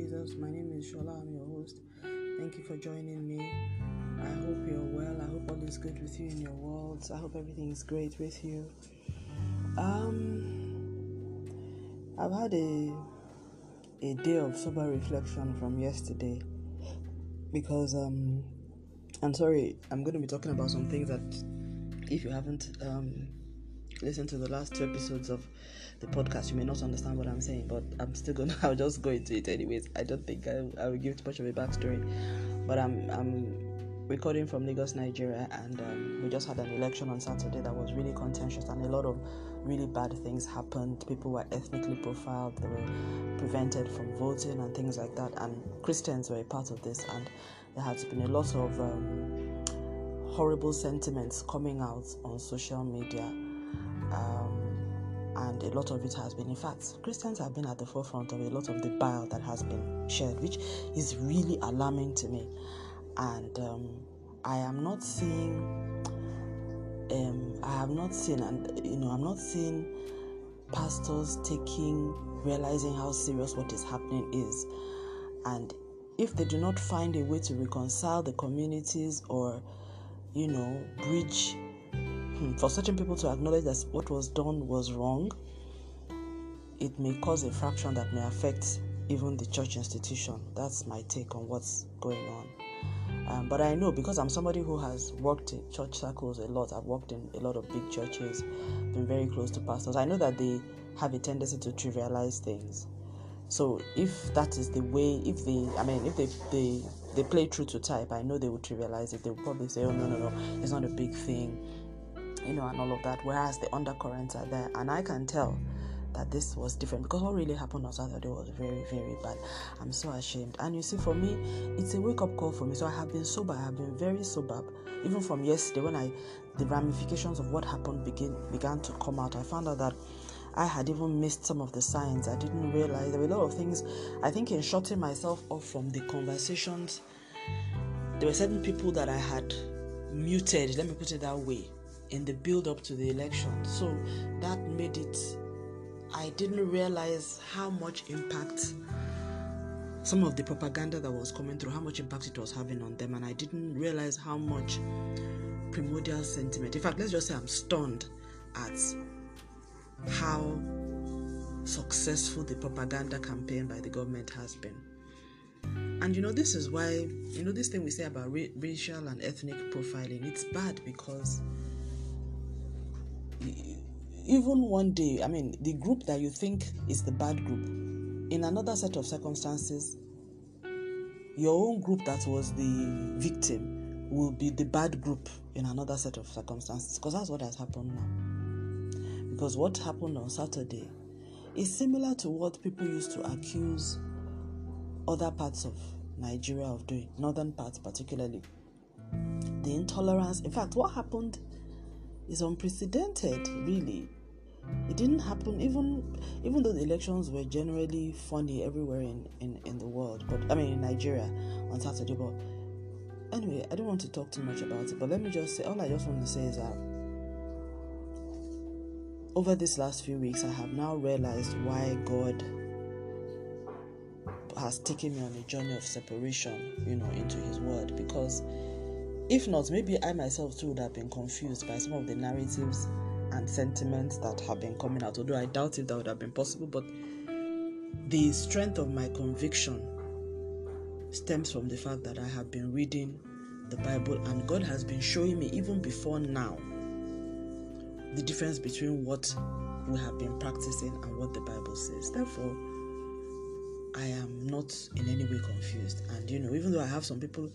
Jesus. My name is Shola. I'm your host. Thank you for joining me. I hope you're well. I hope all is good with you in your world. I hope everything is great with you. Um, I've had a a day of sober reflection from yesterday because um, I'm sorry. I'm going to be talking about some things that, if you haven't um listened to the last two episodes of the podcast, you may not understand what I'm saying, but I'm still gonna. I'll just go into it anyways. I don't think I, I will give too much of a backstory, but I'm I'm recording from Lagos, Nigeria, and um, we just had an election on Saturday that was really contentious, and a lot of really bad things happened. People were ethnically profiled, they were prevented from voting, and things like that. And Christians were a part of this, and there has been a lot of um, horrible sentiments coming out on social media. Um, and a lot of it has been, in fact, Christians have been at the forefront of a lot of the bile that has been shared, which is really alarming to me. And um, I am not seeing, um, I have not seen, and you know, I'm not seeing pastors taking, realizing how serious what is happening is. And if they do not find a way to reconcile the communities or, you know, bridge for certain people to acknowledge that what was done was wrong, it may cause a fraction that may affect even the church institution. That's my take on what's going on. Um, but I know because I'm somebody who has worked in church circles a lot, I've worked in a lot of big churches, been very close to pastors. I know that they have a tendency to trivialize things. So if that is the way, if they, I mean, if they they they play true to type, I know they would trivialize it. They would probably say, "Oh no, no, no, it's not a big thing." You know, and all of that. Whereas the undercurrents are there, and I can tell that this was different because what really happened on Saturday was very, very bad. I'm so ashamed. And you see, for me, it's a wake up call for me. So I have been sober. I have been very sober, even from yesterday when I, the ramifications of what happened begin began to come out. I found out that. I had even missed some of the signs. I didn't realize there were a lot of things. I think in shutting myself off from the conversations, there were certain people that I had muted. Let me put it that way in the build up to the election. So that made it, I didn't realize how much impact some of the propaganda that was coming through, how much impact it was having on them, and I didn't realize how much primordial sentiment. In fact, let's just say I'm stunned at how successful the propaganda campaign by the government has been. And you know, this is why, you know, this thing we say about ra- racial and ethnic profiling, it's bad because even one day, I mean, the group that you think is the bad group, in another set of circumstances, your own group that was the victim will be the bad group in another set of circumstances because that's what has happened now. Because what happened on Saturday is similar to what people used to accuse other parts of Nigeria of doing, northern parts particularly. The intolerance, in fact, what happened is unprecedented, really. It didn't happen even even though the elections were generally funny everywhere in, in, in the world, but I mean in Nigeria on Saturday. But anyway, I don't want to talk too much about it, but let me just say all I just want to say is that over these last few weeks I have now realized why God has taken me on a journey of separation, you know, into his word because if not, maybe I myself too would have been confused by some of the narratives and sentiments that have been coming out. Although I doubt if that would have been possible, but the strength of my conviction stems from the fact that I have been reading the Bible and God has been showing me even before now the difference between what we have been practicing and what the Bible says. Therefore, I am not in any way confused. And you know, even though I have some people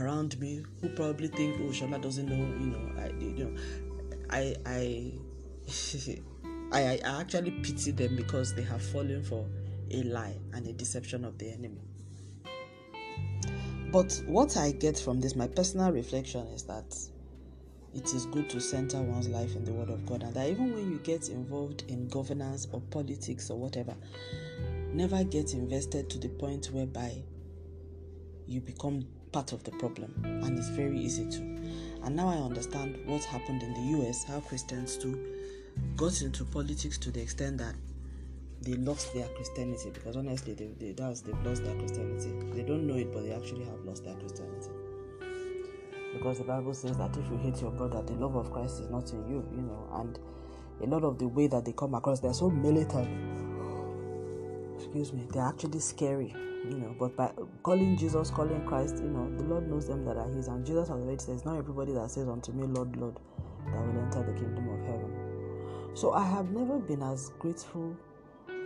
around me who probably think, "Oh, Shola doesn't know," you know, I, you know, I, I, I, I actually pity them because they have fallen for a lie and a deception of the enemy. But what I get from this, my personal reflection is that it is good to center one's life in the Word of God, and that even when you get involved in governance or politics or whatever, never get invested to the point whereby you become part of the problem, and it's very easy to. And now I understand what happened in the US, how Christians too got into politics to the extent that they lost their Christianity because honestly, they, they, that's, they've lost their Christianity. They don't know it, but they actually have lost their Christianity. Because the Bible says that if you hate your brother, the love of Christ is not in you, you know, and a lot of the way that they come across, they're so militant. Excuse me, they're actually scary, you know. But by calling Jesus, calling Christ, you know, the Lord knows them that are His, and Jesus has already says, "Not everybody that says unto me, Lord, Lord, that will enter the kingdom of heaven." So I have never been as grateful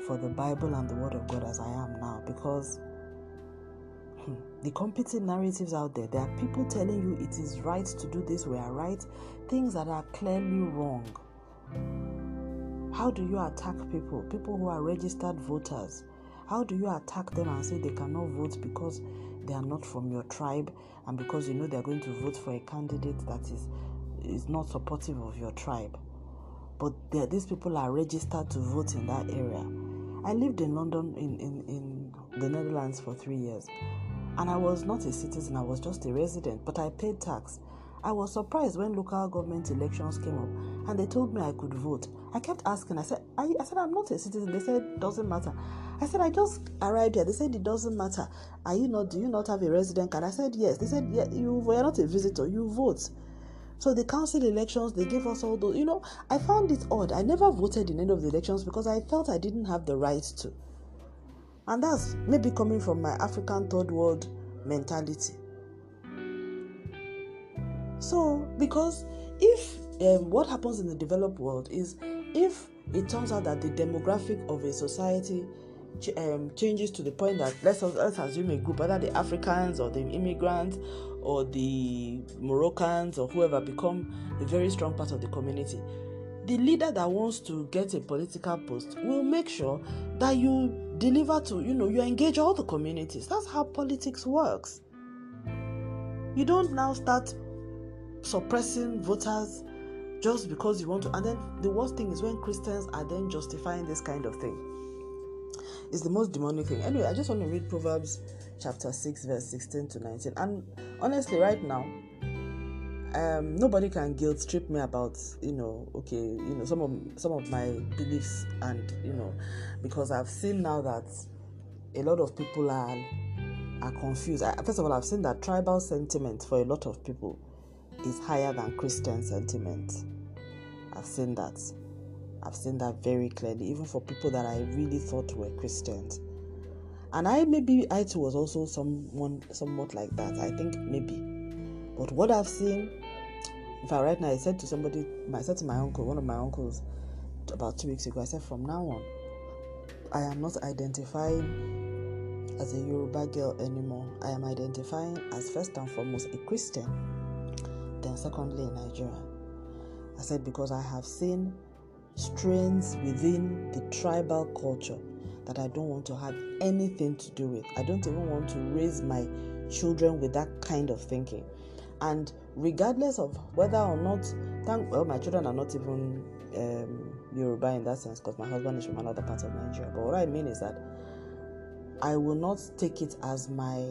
for the Bible and the Word of God as I am now because hmm, the competing narratives out there, there are people telling you it is right to do this, we are right, things that are clearly wrong. How do you attack people? People who are registered voters. How do you attack them and say they cannot vote because they are not from your tribe and because you know they are going to vote for a candidate that is is not supportive of your tribe? But these people are registered to vote in that area. I lived in London in, in, in the Netherlands for three years and I was not a citizen, I was just a resident, but I paid tax. I was surprised when local government elections came up and they told me I could vote. I kept asking, I said, I, I said, I'm not a citizen. They said, doesn't matter. I said, I just arrived here. They said, it doesn't matter. Are you not, do you not have a resident card? I said, yes. They said, yeah, you, you're not a visitor, you vote. So the council elections, they gave us all those. You know, I found it odd. I never voted in any of the elections because I felt I didn't have the right to. And that's maybe coming from my African third world mentality. So, because if um, what happens in the developed world is if it turns out that the demographic of a society ch- um, changes to the point that let's, let's assume a group, whether the Africans or the immigrants or the Moroccans or whoever become a very strong part of the community, the leader that wants to get a political post will make sure that you deliver to, you know, you engage all the communities. That's how politics works. You don't now start suppressing voters just because you want to. And then the worst thing is when Christians are then justifying this kind of thing. It's the most demonic thing. Anyway, I just want to read Proverbs chapter 6, verse 16 to 19. And honestly, right now, um, nobody can guilt trip me about you know okay you know some of some of my beliefs and you know because I've seen now that a lot of people are are confused. I, first of all, I've seen that tribal sentiment for a lot of people is higher than Christian sentiment. I've seen that. I've seen that very clearly, even for people that I really thought were Christians. And I maybe I too was also someone somewhat like that. I think maybe. But what I've seen, in fact, right now I said to somebody, I said to my uncle, one of my uncles, about two weeks ago, I said, from now on, I am not identifying as a Yoruba girl anymore. I am identifying as first and foremost a Christian then secondly in Nigeria. I said because I have seen strains within the tribal culture that I don't want to have anything to do with. I don't even want to raise my children with that kind of thinking. And regardless of whether or not, thank well, my children are not even um, Yoruba in that sense because my husband is from another part of Nigeria. But what I mean is that I will not take it as my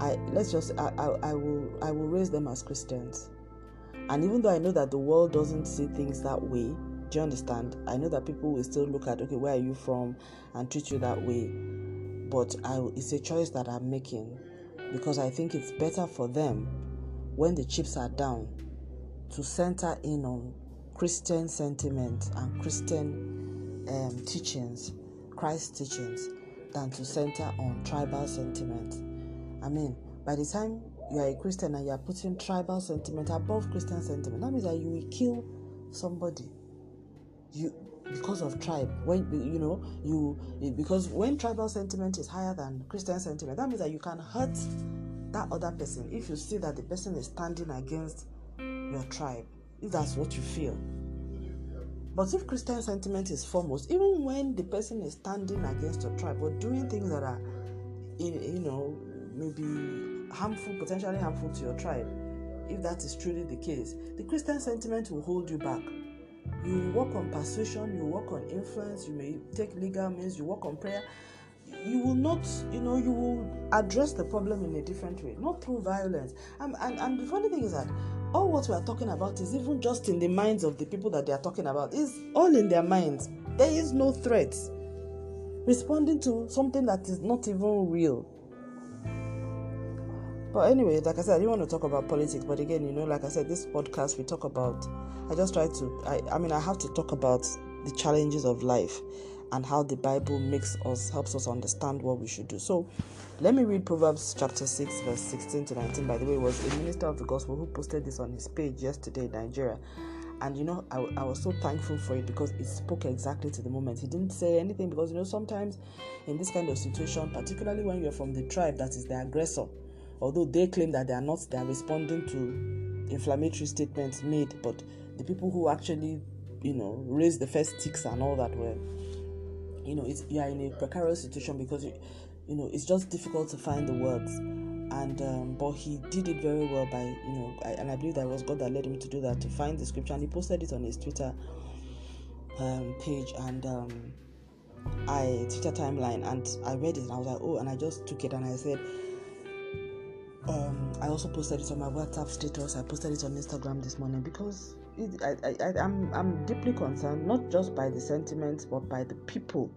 I let's just I, I, I will I will raise them as Christians. And even though I know that the world doesn't see things that way, do you understand? I know that people will still look at okay, where are you from, and treat you that way. But I, it's a choice that I'm making because I think it's better for them when the chips are down to center in on Christian sentiment and Christian um, teachings, Christ teachings, than to center on tribal sentiment. By the time you are a Christian and you are putting tribal sentiment above Christian sentiment, that means that you will kill somebody. You because of tribe. When you know you because when tribal sentiment is higher than Christian sentiment, that means that you can hurt that other person if you see that the person is standing against your tribe. If that's what you feel. But if Christian sentiment is foremost, even when the person is standing against your tribe or doing things that are, you know, maybe harmful, potentially harmful to your tribe, if that is truly the case, the Christian sentiment will hold you back. You work on persuasion, you work on influence, you may take legal means, you work on prayer. You will not, you know, you will address the problem in a different way, not through violence. And, and, and the funny thing is that all what we are talking about is even just in the minds of the people that they are talking about, is all in their minds. There is no threat. responding to something that is not even real. But anyway, like I said, I didn't want to talk about politics. But again, you know, like I said, this podcast we talk about. I just try to. I, I mean, I have to talk about the challenges of life and how the Bible makes us helps us understand what we should do. So, let me read Proverbs chapter six, verse sixteen to nineteen. By the way, it was a minister of the gospel who posted this on his page yesterday in Nigeria. And you know, I, I was so thankful for it because it spoke exactly to the moment. He didn't say anything because you know, sometimes in this kind of situation, particularly when you're from the tribe that is the aggressor, although they claim that they are not, they are responding to inflammatory statements made, but the people who actually, you know, raised the first sticks and all that were, you know, it's, you are in a precarious situation because you, you know, it's just difficult to find the words. And um, but he did it very well by you know I, and i believe that was god that led him to do that to find the scripture. And he posted it on his twitter um, page and um, i twitter timeline and i read it and i was like oh and i just took it and i said um, i also posted it on my whatsapp status i posted it on instagram this morning because it, I, I, I'm, I'm deeply concerned not just by the sentiments but by the people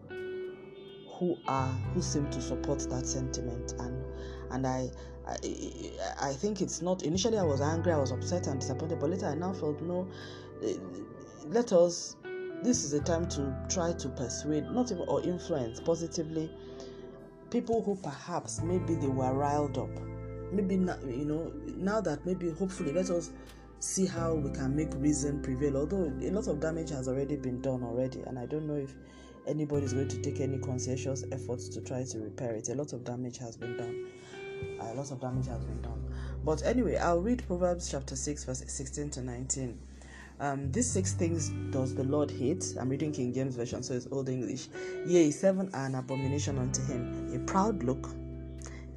who are who seem to support that sentiment and and I, I I think it's not initially I was angry, I was upset and disappointed, but later I now felt no. Let us. This is a time to try to persuade, not even or influence positively, people who perhaps maybe they were riled up. Maybe not, you know now that maybe hopefully let us see how we can make reason prevail. Although a lot of damage has already been done already, and I don't know if anybody is going to take any conscientious efforts to try to repair it. A lot of damage has been done a lot of damage has been done. But anyway, I'll read Proverbs chapter 6, verse 16 to 19. Um, these six things does the Lord hate. I'm reading King James Version, so it's Old English. Yea, seven are an abomination unto him a proud look,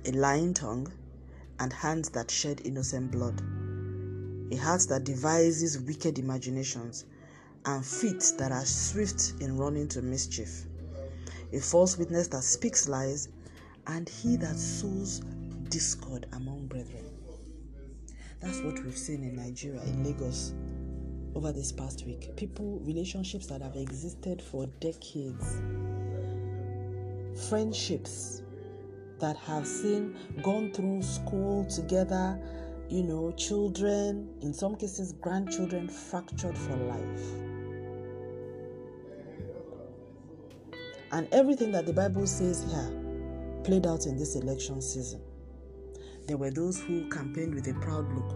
a lying tongue, and hands that shed innocent blood, a heart that devises wicked imaginations, and feet that are swift in running to mischief, a false witness that speaks lies, and he that sows discord among brethren. That's what we've seen in Nigeria, in Lagos, over this past week. People, relationships that have existed for decades, friendships that have seen, gone through school together, you know, children, in some cases, grandchildren fractured for life. And everything that the Bible says here played out in this election season. There were those who campaigned with a proud look.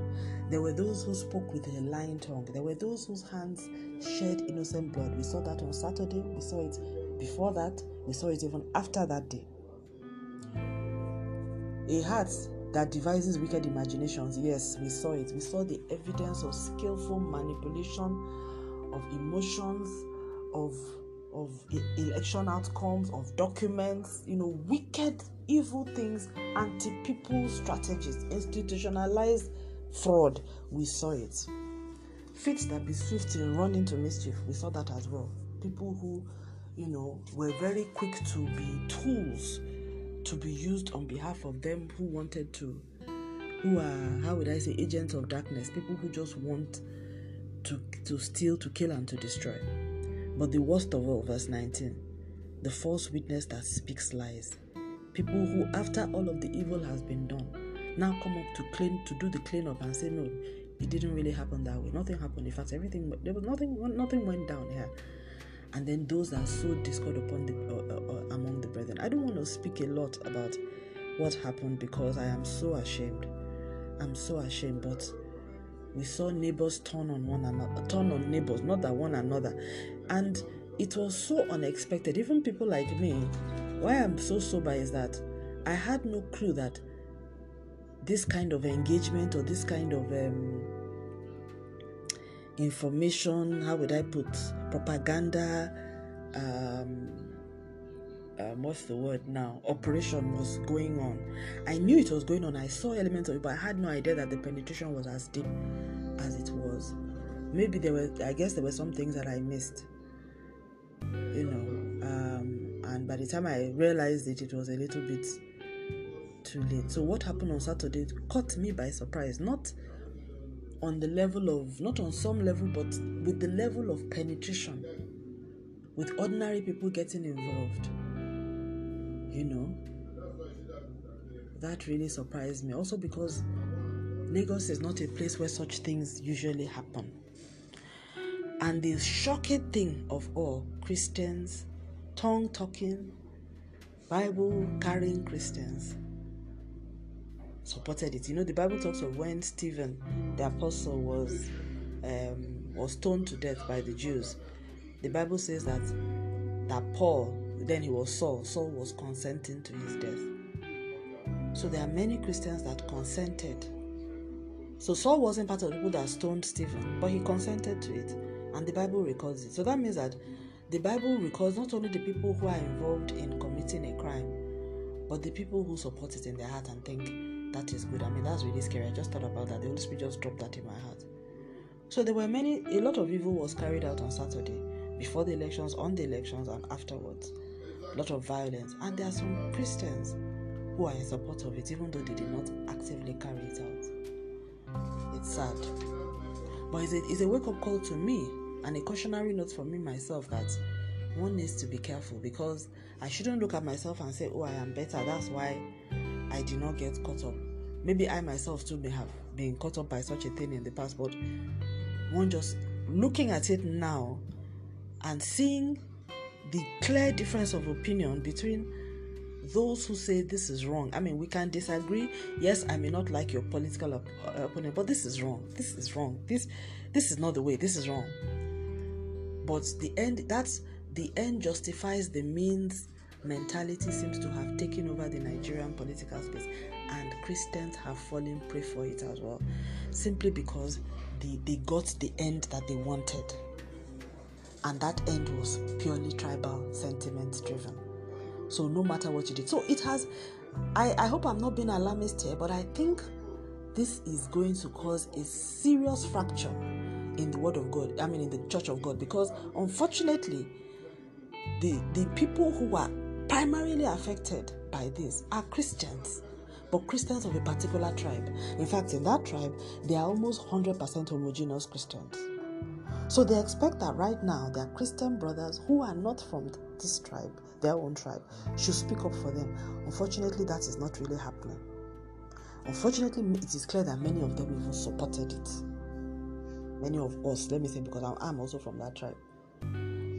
There were those who spoke with a lying tongue. There were those whose hands shed innocent blood. We saw that on Saturday. We saw it before that. We saw it even after that day. A heart that devises wicked imaginations. Yes, we saw it. We saw the evidence of skillful manipulation of emotions, of of election outcomes, of documents, you know, wicked, evil things, anti people strategies, institutionalized fraud. We saw it. Feet that be swift in running to mischief. We saw that as well. People who, you know, were very quick to be tools to be used on behalf of them who wanted to, who are, how would I say, agents of darkness, people who just want to, to steal, to kill, and to destroy. But the worst of all, verse 19, the false witness that speaks lies. People who, after all of the evil has been done, now come up to clean to do the cleanup and say, No, it didn't really happen that way. Nothing happened. In fact, everything there was nothing nothing went down here. And then those are sow discord upon the uh, uh, uh, among the brethren. I don't want to speak a lot about what happened because I am so ashamed. I'm so ashamed, but we saw neighbors turn on one another, turn on neighbors, not that one another. And it was so unexpected. Even people like me, why I'm so sober is that I had no clue that this kind of engagement or this kind of um, information, how would I put propaganda, um, um, what's the word now? Operation was going on. I knew it was going on. I saw elements of it, but I had no idea that the penetration was as deep as it was. Maybe there were, I guess, there were some things that I missed. You know, um, and by the time I realized it, it was a little bit too late. So what happened on Saturday caught me by surprise. Not on the level of, not on some level, but with the level of penetration, with ordinary people getting involved You know, that really surprised me. Also, because Lagos is not a place where such things usually happen. And the shocking thing of all, Christians, tongue talking, Bible carrying Christians supported it. You know, the Bible talks of when Stephen, the apostle, was um, was stoned to death by the Jews. The Bible says that that Paul, then he was Saul. Saul was consenting to his death. So there are many Christians that consented. So Saul wasn't part of the people that stoned Stephen, but he consented to it, and the Bible records it. So that means that the Bible records not only the people who are involved in committing a crime, but the people who support it in their heart and think that is good. I mean, that's really scary. I just thought about that. The Holy Spirit just dropped that in my heart. So there were many, a lot of evil was carried out on Saturday, before the elections, on the elections, and afterwards. A lot of violence. And there are some Christians who are in support of it, even though they did not actively carry it out. It's sad. But it's a, it's a wake up call to me and a cautionary note for me myself that one needs to be careful because I shouldn't look at myself and say, Oh, I am better. That's why I did not get caught up. Maybe I myself too may have been caught up by such a thing in the past, but one just looking at it now and seeing the clear difference of opinion between those who say this is wrong. I mean, we can disagree. Yes, I may not like your political op- uh, opponent, but this is wrong. This is wrong. This this is not the way. This is wrong. But the end that's the end justifies the means mentality seems to have taken over the Nigerian political space and Christians have fallen prey for it as well simply because they, they got the end that they wanted. And that end was purely tribal sentiment driven. So no matter what you did so it has I, I hope i'm not being alarmist here but i think this is going to cause a serious fracture in the word of god i mean in the church of god because unfortunately the the people who are primarily affected by this are christians but Christians of a particular tribe. In fact, in that tribe, they are almost 100% homogeneous Christians. So they expect that right now their Christian brothers who are not from this tribe, their own tribe, should speak up for them. Unfortunately, that is not really happening. Unfortunately, it is clear that many of them even supported it. Many of us, let me say, because I'm also from that tribe.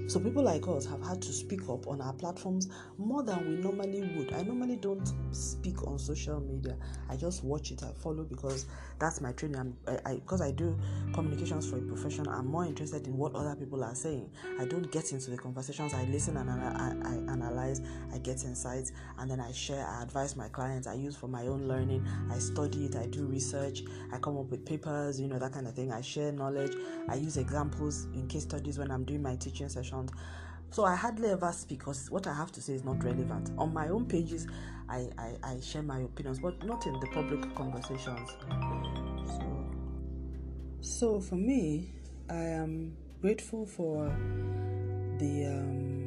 So people like us have had to speak up on our platforms more than we normally would. I normally don't speak on social media. I just watch it. I follow because that's my training. I, I because I do communications for a profession. I'm more interested in what other people are saying. I don't get into the conversations. I listen and I, I analyze. I get insights and then I share. I advise my clients. I use for my own learning. I study it. I do research. I come up with papers. You know that kind of thing. I share knowledge. I use examples in case studies when I'm doing my teaching session so I hardly ever speak because what I have to say is not relevant. On my own pages, I, I, I share my opinions, but not in the public conversations. So, so for me, I am grateful for the um,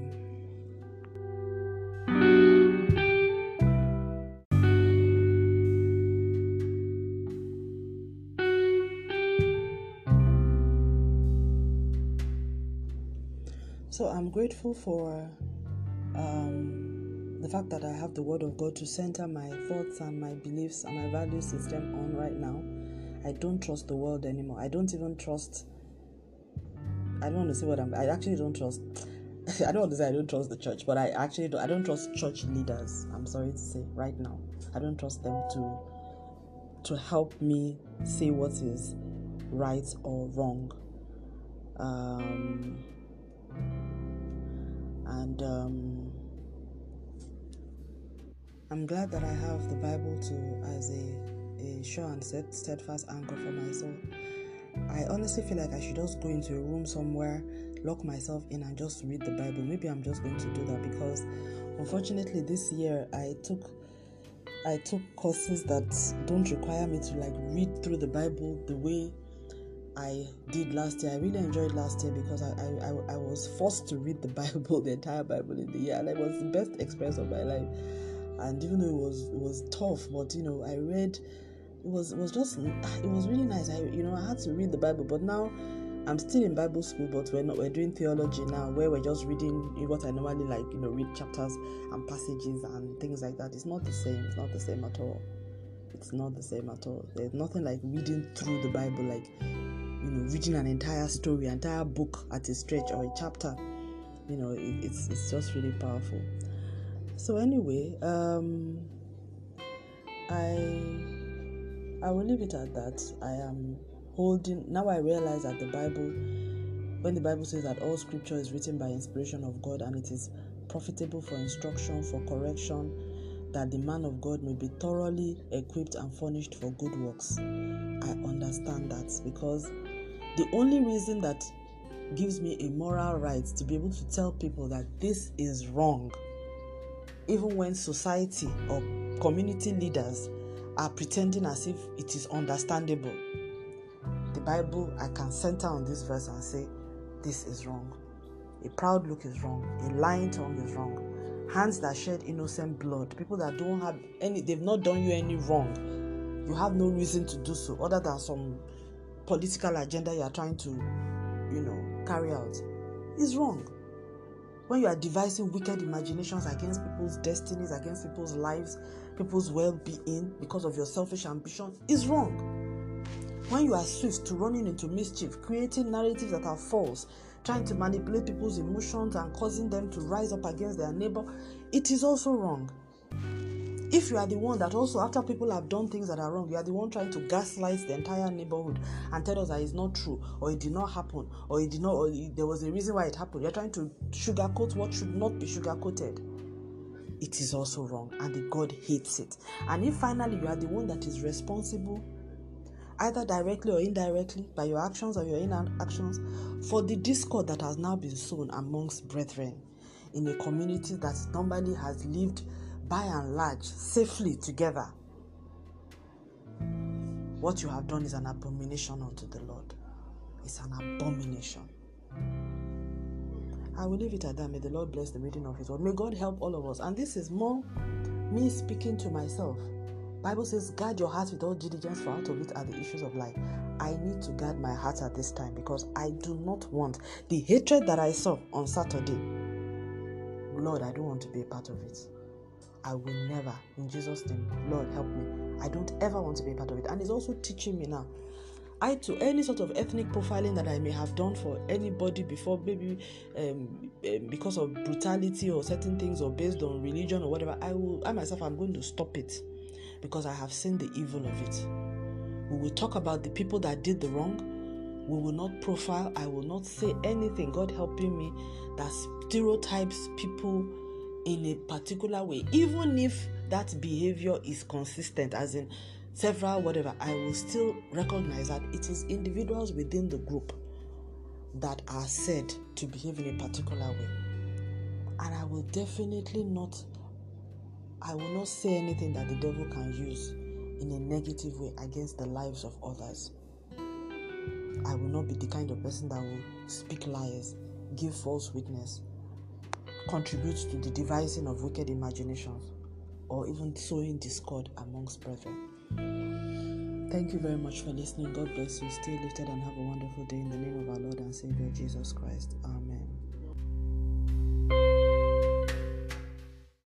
So I'm grateful for um, the fact that I have the Word of God to center my thoughts and my beliefs and my value system on right now. I don't trust the world anymore. I don't even trust. I don't want to say what I'm. I actually don't trust. I don't want to say I don't trust the church, but I actually don't, I don't trust church leaders. I'm sorry to say right now. I don't trust them to to help me say what is right or wrong. Um, and um, I'm glad that I have the Bible to as a, a sure and steadfast anchor for my soul. I honestly feel like I should just go into a room somewhere, lock myself in, and just read the Bible. Maybe I'm just going to do that because, unfortunately, this year I took I took courses that don't require me to like read through the Bible the way I did last year. I really enjoyed last year because I, I, I, was forced to read the Bible, the entire Bible in the year, and it was the best experience of my life. And even though it was it was tough, but you know, I read. It was it was just it was really nice. I you know I had to read the Bible, but now I'm still in Bible school, but we're not. We're doing theology now, where we're just reading what I normally like, you know, read chapters and passages and things like that. It's not the same. It's not the same at all. It's not the same at all. There's nothing like reading through the Bible, like you know, reading an entire story, entire book at a stretch or a chapter. You know, it, it's it's just really powerful. So anyway, um, I I will leave it at that. I am holding now. I realize that the Bible, when the Bible says that all Scripture is written by inspiration of God and it is profitable for instruction, for correction, that the man of God may be thoroughly equipped and furnished for good works. I understand that because the only reason that gives me a moral right to be able to tell people that this is wrong, even when society or community leaders are pretending as if it is understandable. The Bible, I can center on this verse and say, This is wrong. A proud look is wrong. A lying tongue is wrong. Hands that shed innocent blood, people that don't have any, they've not done you any wrong. You have no reason to do so other than some political agenda you are trying to, you know, carry out. Is wrong when you are devising wicked imaginations against people's destinies, against people's lives, people's well being because of your selfish ambition, is wrong. When you are swift to running into mischief, creating narratives that are false, trying to manipulate people's emotions and causing them to rise up against their neighbor, it is also wrong. If you are the one that also, after people have done things that are wrong, you are the one trying to gaslight the entire neighborhood and tell us that it's not true, or it did not happen, or it did not, or there was a reason why it happened. You're trying to sugarcoat what should not be sugarcoated. It is also wrong, and the God hates it. And if finally you are the one that is responsible, either directly or indirectly, by your actions or your inactions, for the discord that has now been sown amongst brethren in a community that normally has lived by and large safely together, what you have done is an abomination unto the Lord. It's an abomination. I will leave it at that. May the Lord bless the reading of His word. May God help all of us. And this is more me speaking to myself. Bible says, guard your heart with all diligence, for out of it are the issues of life. I need to guard my heart at this time because I do not want the hatred that I saw on Saturday. Lord, I don't want to be a part of it. I will never, in Jesus' name, Lord, help me. I don't ever want to be a part of it. And it's also teaching me now. I, to any sort of ethnic profiling that I may have done for anybody before, maybe um, um, because of brutality or certain things or based on religion or whatever, I will, I myself, I'm going to stop it because I have seen the evil of it. We will talk about the people that did the wrong. We will not profile. I will not say anything, God helping me, that stereotypes people in a particular way, even if that behavior is consistent, as in several whatever, I will still recognize that it is individuals within the group that are said to behave in a particular way. And I will definitely not I will not say anything that the devil can use in a negative way against the lives of others. I will not be the kind of person that will speak lies, give false witness, contributes to the devising of wicked imaginations or even sowing discord amongst brethren. Thank you very much for listening. God bless you. Stay lifted and have a wonderful day in the name of our Lord and Savior Jesus Christ. Amen.